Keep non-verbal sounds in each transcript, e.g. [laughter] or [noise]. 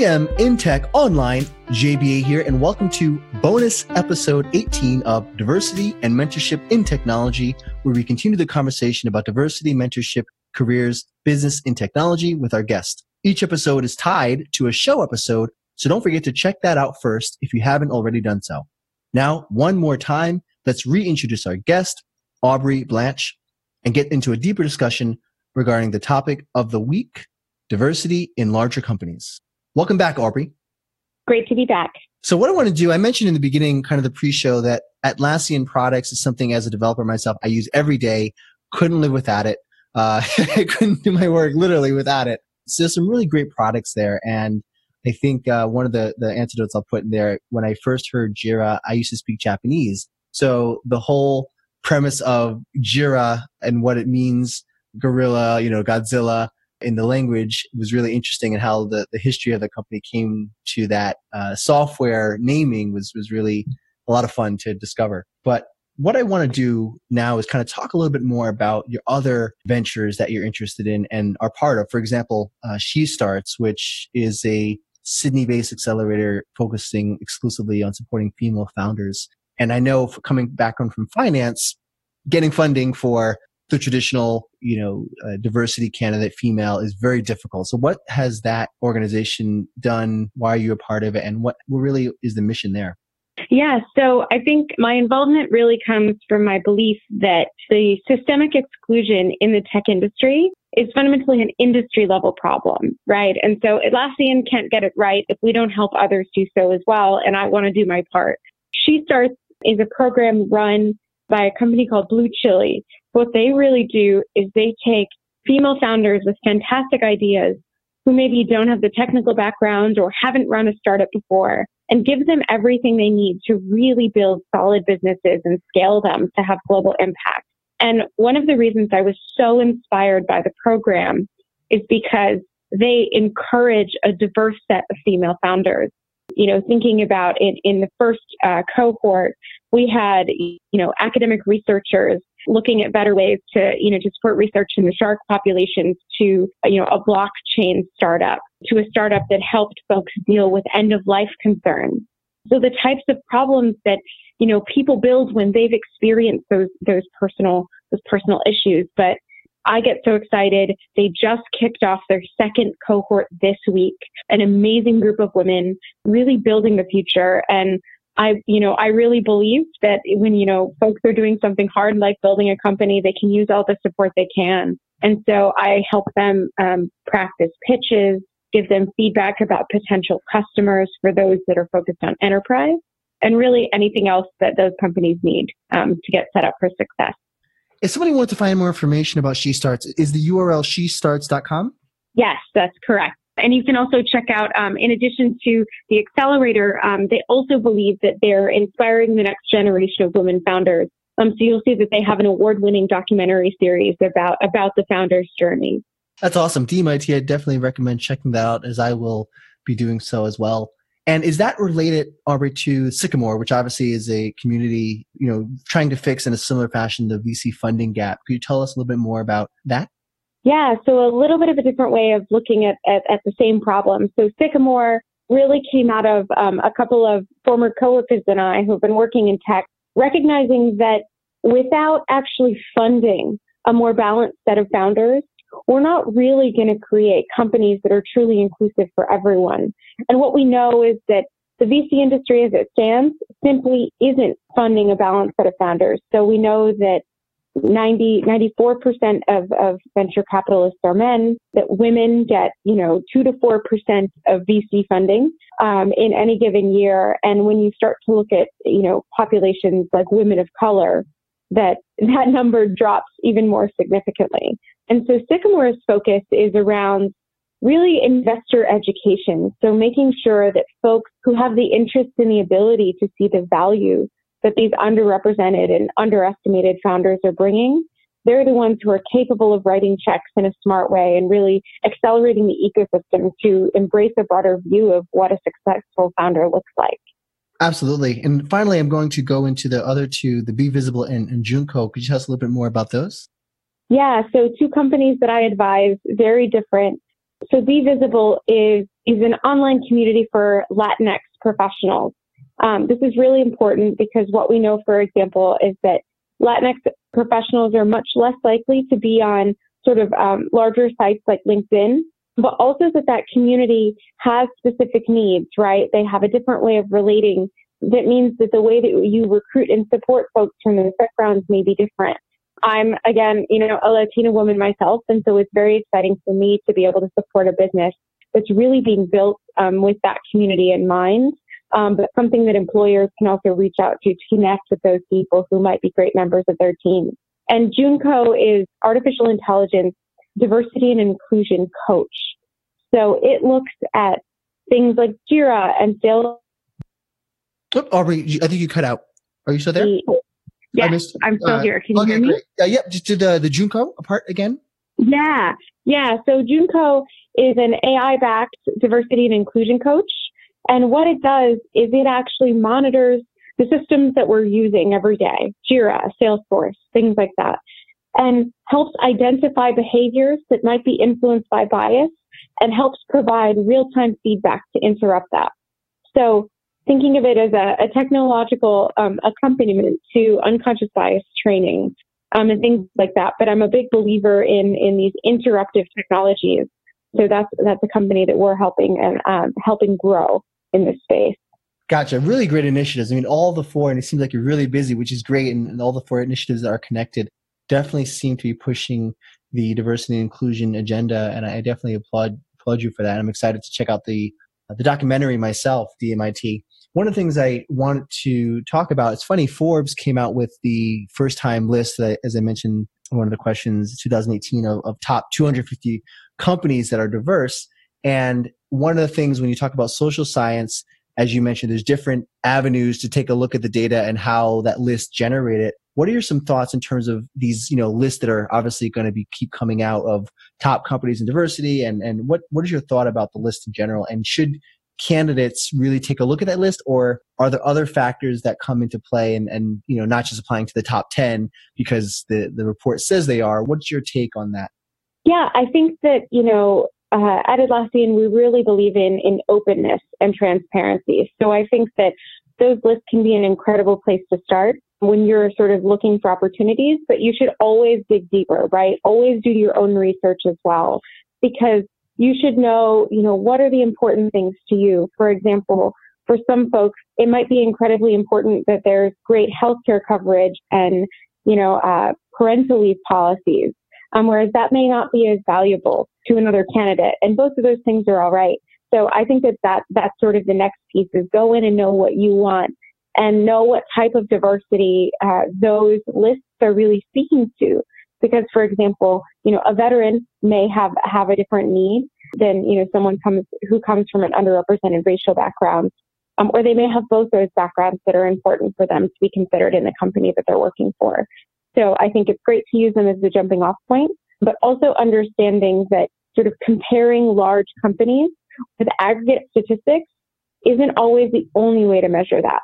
DM in Tech Online, JBA here, and welcome to bonus episode 18 of Diversity and Mentorship in Technology, where we continue the conversation about diversity, mentorship, careers, business, and technology with our guest. Each episode is tied to a show episode, so don't forget to check that out first if you haven't already done so. Now, one more time, let's reintroduce our guest, Aubrey Blanche, and get into a deeper discussion regarding the topic of the week diversity in larger companies. Welcome back, Aubrey. Great to be back. So, what I want to do, I mentioned in the beginning, kind of the pre show, that Atlassian products is something as a developer myself I use every day. Couldn't live without it. Uh, [laughs] I couldn't do my work literally without it. So, there's some really great products there. And I think uh, one of the, the antidotes I'll put in there, when I first heard Jira, I used to speak Japanese. So, the whole premise of Jira and what it means, gorilla, you know, Godzilla, in the language was really interesting and how the, the history of the company came to that uh, software naming was, was really a lot of fun to discover. But what I want to do now is kind of talk a little bit more about your other ventures that you're interested in and are part of. For example, uh, She Starts, which is a Sydney based accelerator focusing exclusively on supporting female founders. And I know coming background from finance, getting funding for the traditional, you know, uh, diversity candidate female is very difficult. So what has that organization done? Why are you a part of it? And what really is the mission there? Yeah, so I think my involvement really comes from my belief that the systemic exclusion in the tech industry is fundamentally an industry level problem, right? And so Atlassian can't get it right if we don't help others do so as well. And I want to do my part. She Starts is a program run by a company called Blue Chili. What they really do is they take female founders with fantastic ideas who maybe don't have the technical background or haven't run a startup before and give them everything they need to really build solid businesses and scale them to have global impact. And one of the reasons I was so inspired by the program is because they encourage a diverse set of female founders. You know, thinking about it in the first uh, cohort, we had, you know, academic researchers looking at better ways to, you know, to support research in the shark populations to, you know, a blockchain startup to a startup that helped folks deal with end of life concerns. So the types of problems that, you know, people build when they've experienced those, those personal, those personal issues. But I get so excited. They just kicked off their second cohort this week, an amazing group of women really building the future. And I, you know, I really believe that when, you know, folks are doing something hard like building a company, they can use all the support they can. And so I help them um, practice pitches, give them feedback about potential customers for those that are focused on enterprise, and really anything else that those companies need um, to get set up for success. If somebody wants to find more information about She Starts, is the URL shestarts.com? Yes, that's correct. And you can also check out, um, in addition to the accelerator, um, they also believe that they're inspiring the next generation of women founders. Um, so you'll see that they have an award-winning documentary series about about the founders' journey. That's awesome. DMIT, I definitely recommend checking that out, as I will be doing so as well. And is that related, Aubrey, to Sycamore, which obviously is a community, you know, trying to fix in a similar fashion the VC funding gap? Could you tell us a little bit more about that? Yeah, so a little bit of a different way of looking at, at, at the same problem. So Sycamore really came out of um, a couple of former coworkers and I who've been working in tech, recognizing that without actually funding a more balanced set of founders, we're not really going to create companies that are truly inclusive for everyone. And what we know is that the VC industry as it stands simply isn't funding a balanced set of founders. So we know that 90, 94% of, of venture capitalists are men, that women get, you know, 2 to 4% of VC funding um, in any given year. And when you start to look at, you know, populations like women of color, that [laughs] that number drops even more significantly. And so Sycamore's focus is around really investor education. So making sure that folks who have the interest and the ability to see the value that these underrepresented and underestimated founders are bringing, they're the ones who are capable of writing checks in a smart way and really accelerating the ecosystem to embrace a broader view of what a successful founder looks like. Absolutely. And finally, I'm going to go into the other two, the Be Visible and, and Joonko. Could you tell us a little bit more about those? Yeah, so two companies that I advise, very different. So Be Visible is, is an online community for Latinx professionals. Um, this is really important because what we know, for example, is that Latinx professionals are much less likely to be on sort of um, larger sites like LinkedIn, but also that that community has specific needs, right? They have a different way of relating. That means that the way that you recruit and support folks from those backgrounds may be different. I'm again, you know, a Latina woman myself, and so it's very exciting for me to be able to support a business that's really being built um, with that community in mind. Um, but something that employers can also reach out to to connect with those people who might be great members of their team. And Joonko is artificial intelligence diversity and inclusion coach. So it looks at things like Jira and sales. Oh, Aubrey, I think you cut out. Are you still there? Yes, I'm still uh, here. Can you okay, hear me? Uh, yep. Just did the, the Joonko apart again? Yeah. Yeah. So Joonko is an AI backed diversity and inclusion coach. And what it does is it actually monitors the systems that we're using every day, Jira, Salesforce, things like that, and helps identify behaviors that might be influenced by bias and helps provide real time feedback to interrupt that. So thinking of it as a, a technological um, accompaniment to unconscious bias training um, and things like that. But I'm a big believer in in these interruptive technologies. So that's that's a company that we're helping and um, helping grow in this space. Gotcha. Really great initiatives. I mean, all the four, and it seems like you're really busy, which is great. And, and all the four initiatives that are connected definitely seem to be pushing the diversity and inclusion agenda. And I definitely applaud applaud you for that. I'm excited to check out the the documentary myself, DMIT. One of the things I wanted to talk about, it's funny, Forbes came out with the first time list that, as I mentioned, one of the questions, 2018 of, of top 250 companies that are diverse. And one of the things when you talk about social science, as you mentioned, there's different avenues to take a look at the data and how that list generated. What are your some thoughts in terms of these, you know, lists that are obviously going to be keep coming out of top companies in diversity and, and what, what is your thought about the list in general? And should candidates really take a look at that list or are there other factors that come into play and, and you know not just applying to the top 10 because the, the report says they are what's your take on that yeah i think that you know uh, at Atlassian, we really believe in in openness and transparency. So I think that those lists can be an incredible place to start when you're sort of looking for opportunities. But you should always dig deeper, right? Always do your own research as well, because you should know, you know, what are the important things to you? For example, for some folks, it might be incredibly important that there's great healthcare coverage and, you know, uh, parental leave policies. Um, whereas that may not be as valuable to another candidate. And both of those things are all right. So I think that, that that's sort of the next piece is go in and know what you want and know what type of diversity uh, those lists are really speaking to. Because, for example, you know, a veteran may have, have a different need than, you know, someone comes, who comes from an underrepresented racial background. Um, or they may have both those backgrounds that are important for them to be considered in the company that they're working for. So I think it's great to use them as the jumping off point, but also understanding that sort of comparing large companies with aggregate statistics isn't always the only way to measure that.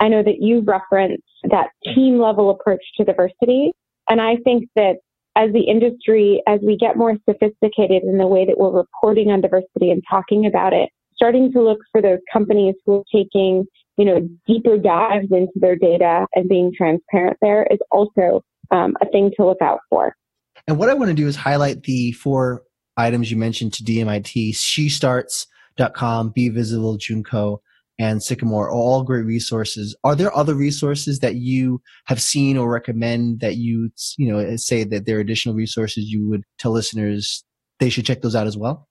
I know that you referenced that team level approach to diversity. And I think that as the industry, as we get more sophisticated in the way that we're reporting on diversity and talking about it, starting to look for those companies who are taking, you know, deeper dives into their data and being transparent there is also um, a thing to look out for. And what I want to do is highlight the four items you mentioned to DMIT, SheStarts.com, Be Visible, Joonko, and Sycamore all great resources. Are there other resources that you have seen or recommend that you, you know, say that there are additional resources you would tell listeners they should check those out as well?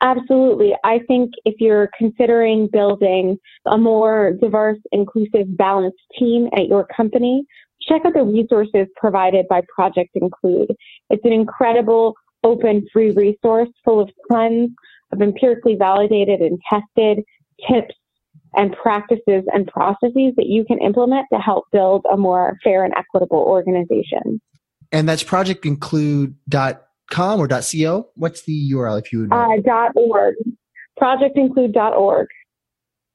Absolutely. I think if you're considering building a more diverse, inclusive, balanced team at your company, check out the resources provided by Project Include. It's an incredible open free resource full of tons of empirically validated and tested tips and practices and processes that you can implement to help build a more fair and equitable organization. And that's projectinclude.com or .co? What's the URL if you would? Uh, .org. Projectinclude.org.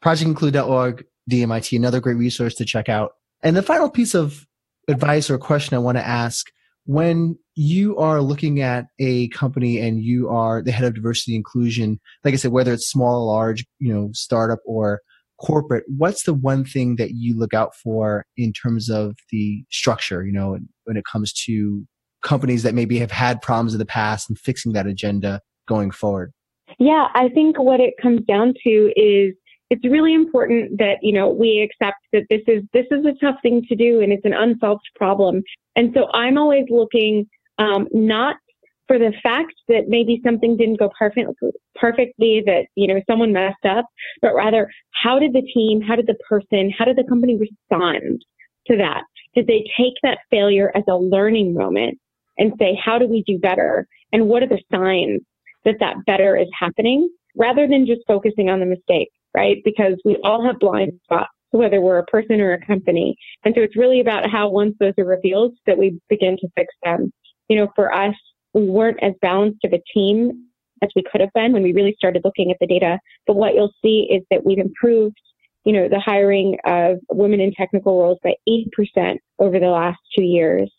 Projectinclude.org, DMIT, another great resource to check out. And the final piece of advice or question I want to ask when you are looking at a company and you are the head of diversity inclusion, like I said, whether it's small, large, you know, startup or corporate, what's the one thing that you look out for in terms of the structure, you know, when it comes to companies that maybe have had problems in the past and fixing that agenda going forward? Yeah, I think what it comes down to is it's really important that you know we accept that this is this is a tough thing to do and it's an unsolved problem. And so i'm always looking um, not for the fact that maybe something didn't go perfect, perfectly that you know someone messed up but rather how did the team how did the person how did the company respond to that? Did they take that failure as a learning moment and say how do we do better? And what are the signs that that better is happening? Rather than just focusing on the mistake right? Because we all have blind spots, whether we're a person or a company. And so it's really about how once those are revealed that we begin to fix them. You know, for us, we weren't as balanced of a team as we could have been when we really started looking at the data. But what you'll see is that we've improved, you know, the hiring of women in technical roles by 80% over the last two years.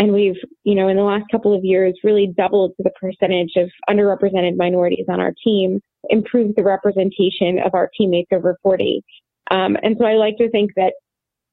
And we've, you know, in the last couple of years, really doubled the percentage of underrepresented minorities on our team, improved the representation of our teammates over 40. Um, and so I like to think that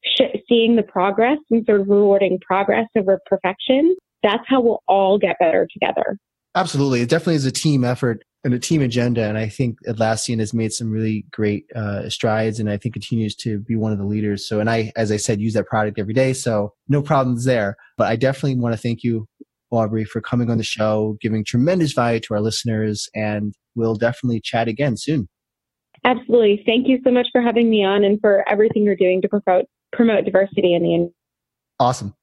sh- seeing the progress and sort of rewarding progress over perfection, that's how we'll all get better together. Absolutely. It definitely is a team effort and a team agenda. And I think Atlassian has made some really great uh, strides and I think continues to be one of the leaders. So, and I, as I said, use that product every day. So no problems there. But I definitely want to thank you, Aubrey, for coming on the show, giving tremendous value to our listeners. And we'll definitely chat again soon. Absolutely. Thank you so much for having me on and for everything you're doing to promote, promote diversity in the industry. Awesome.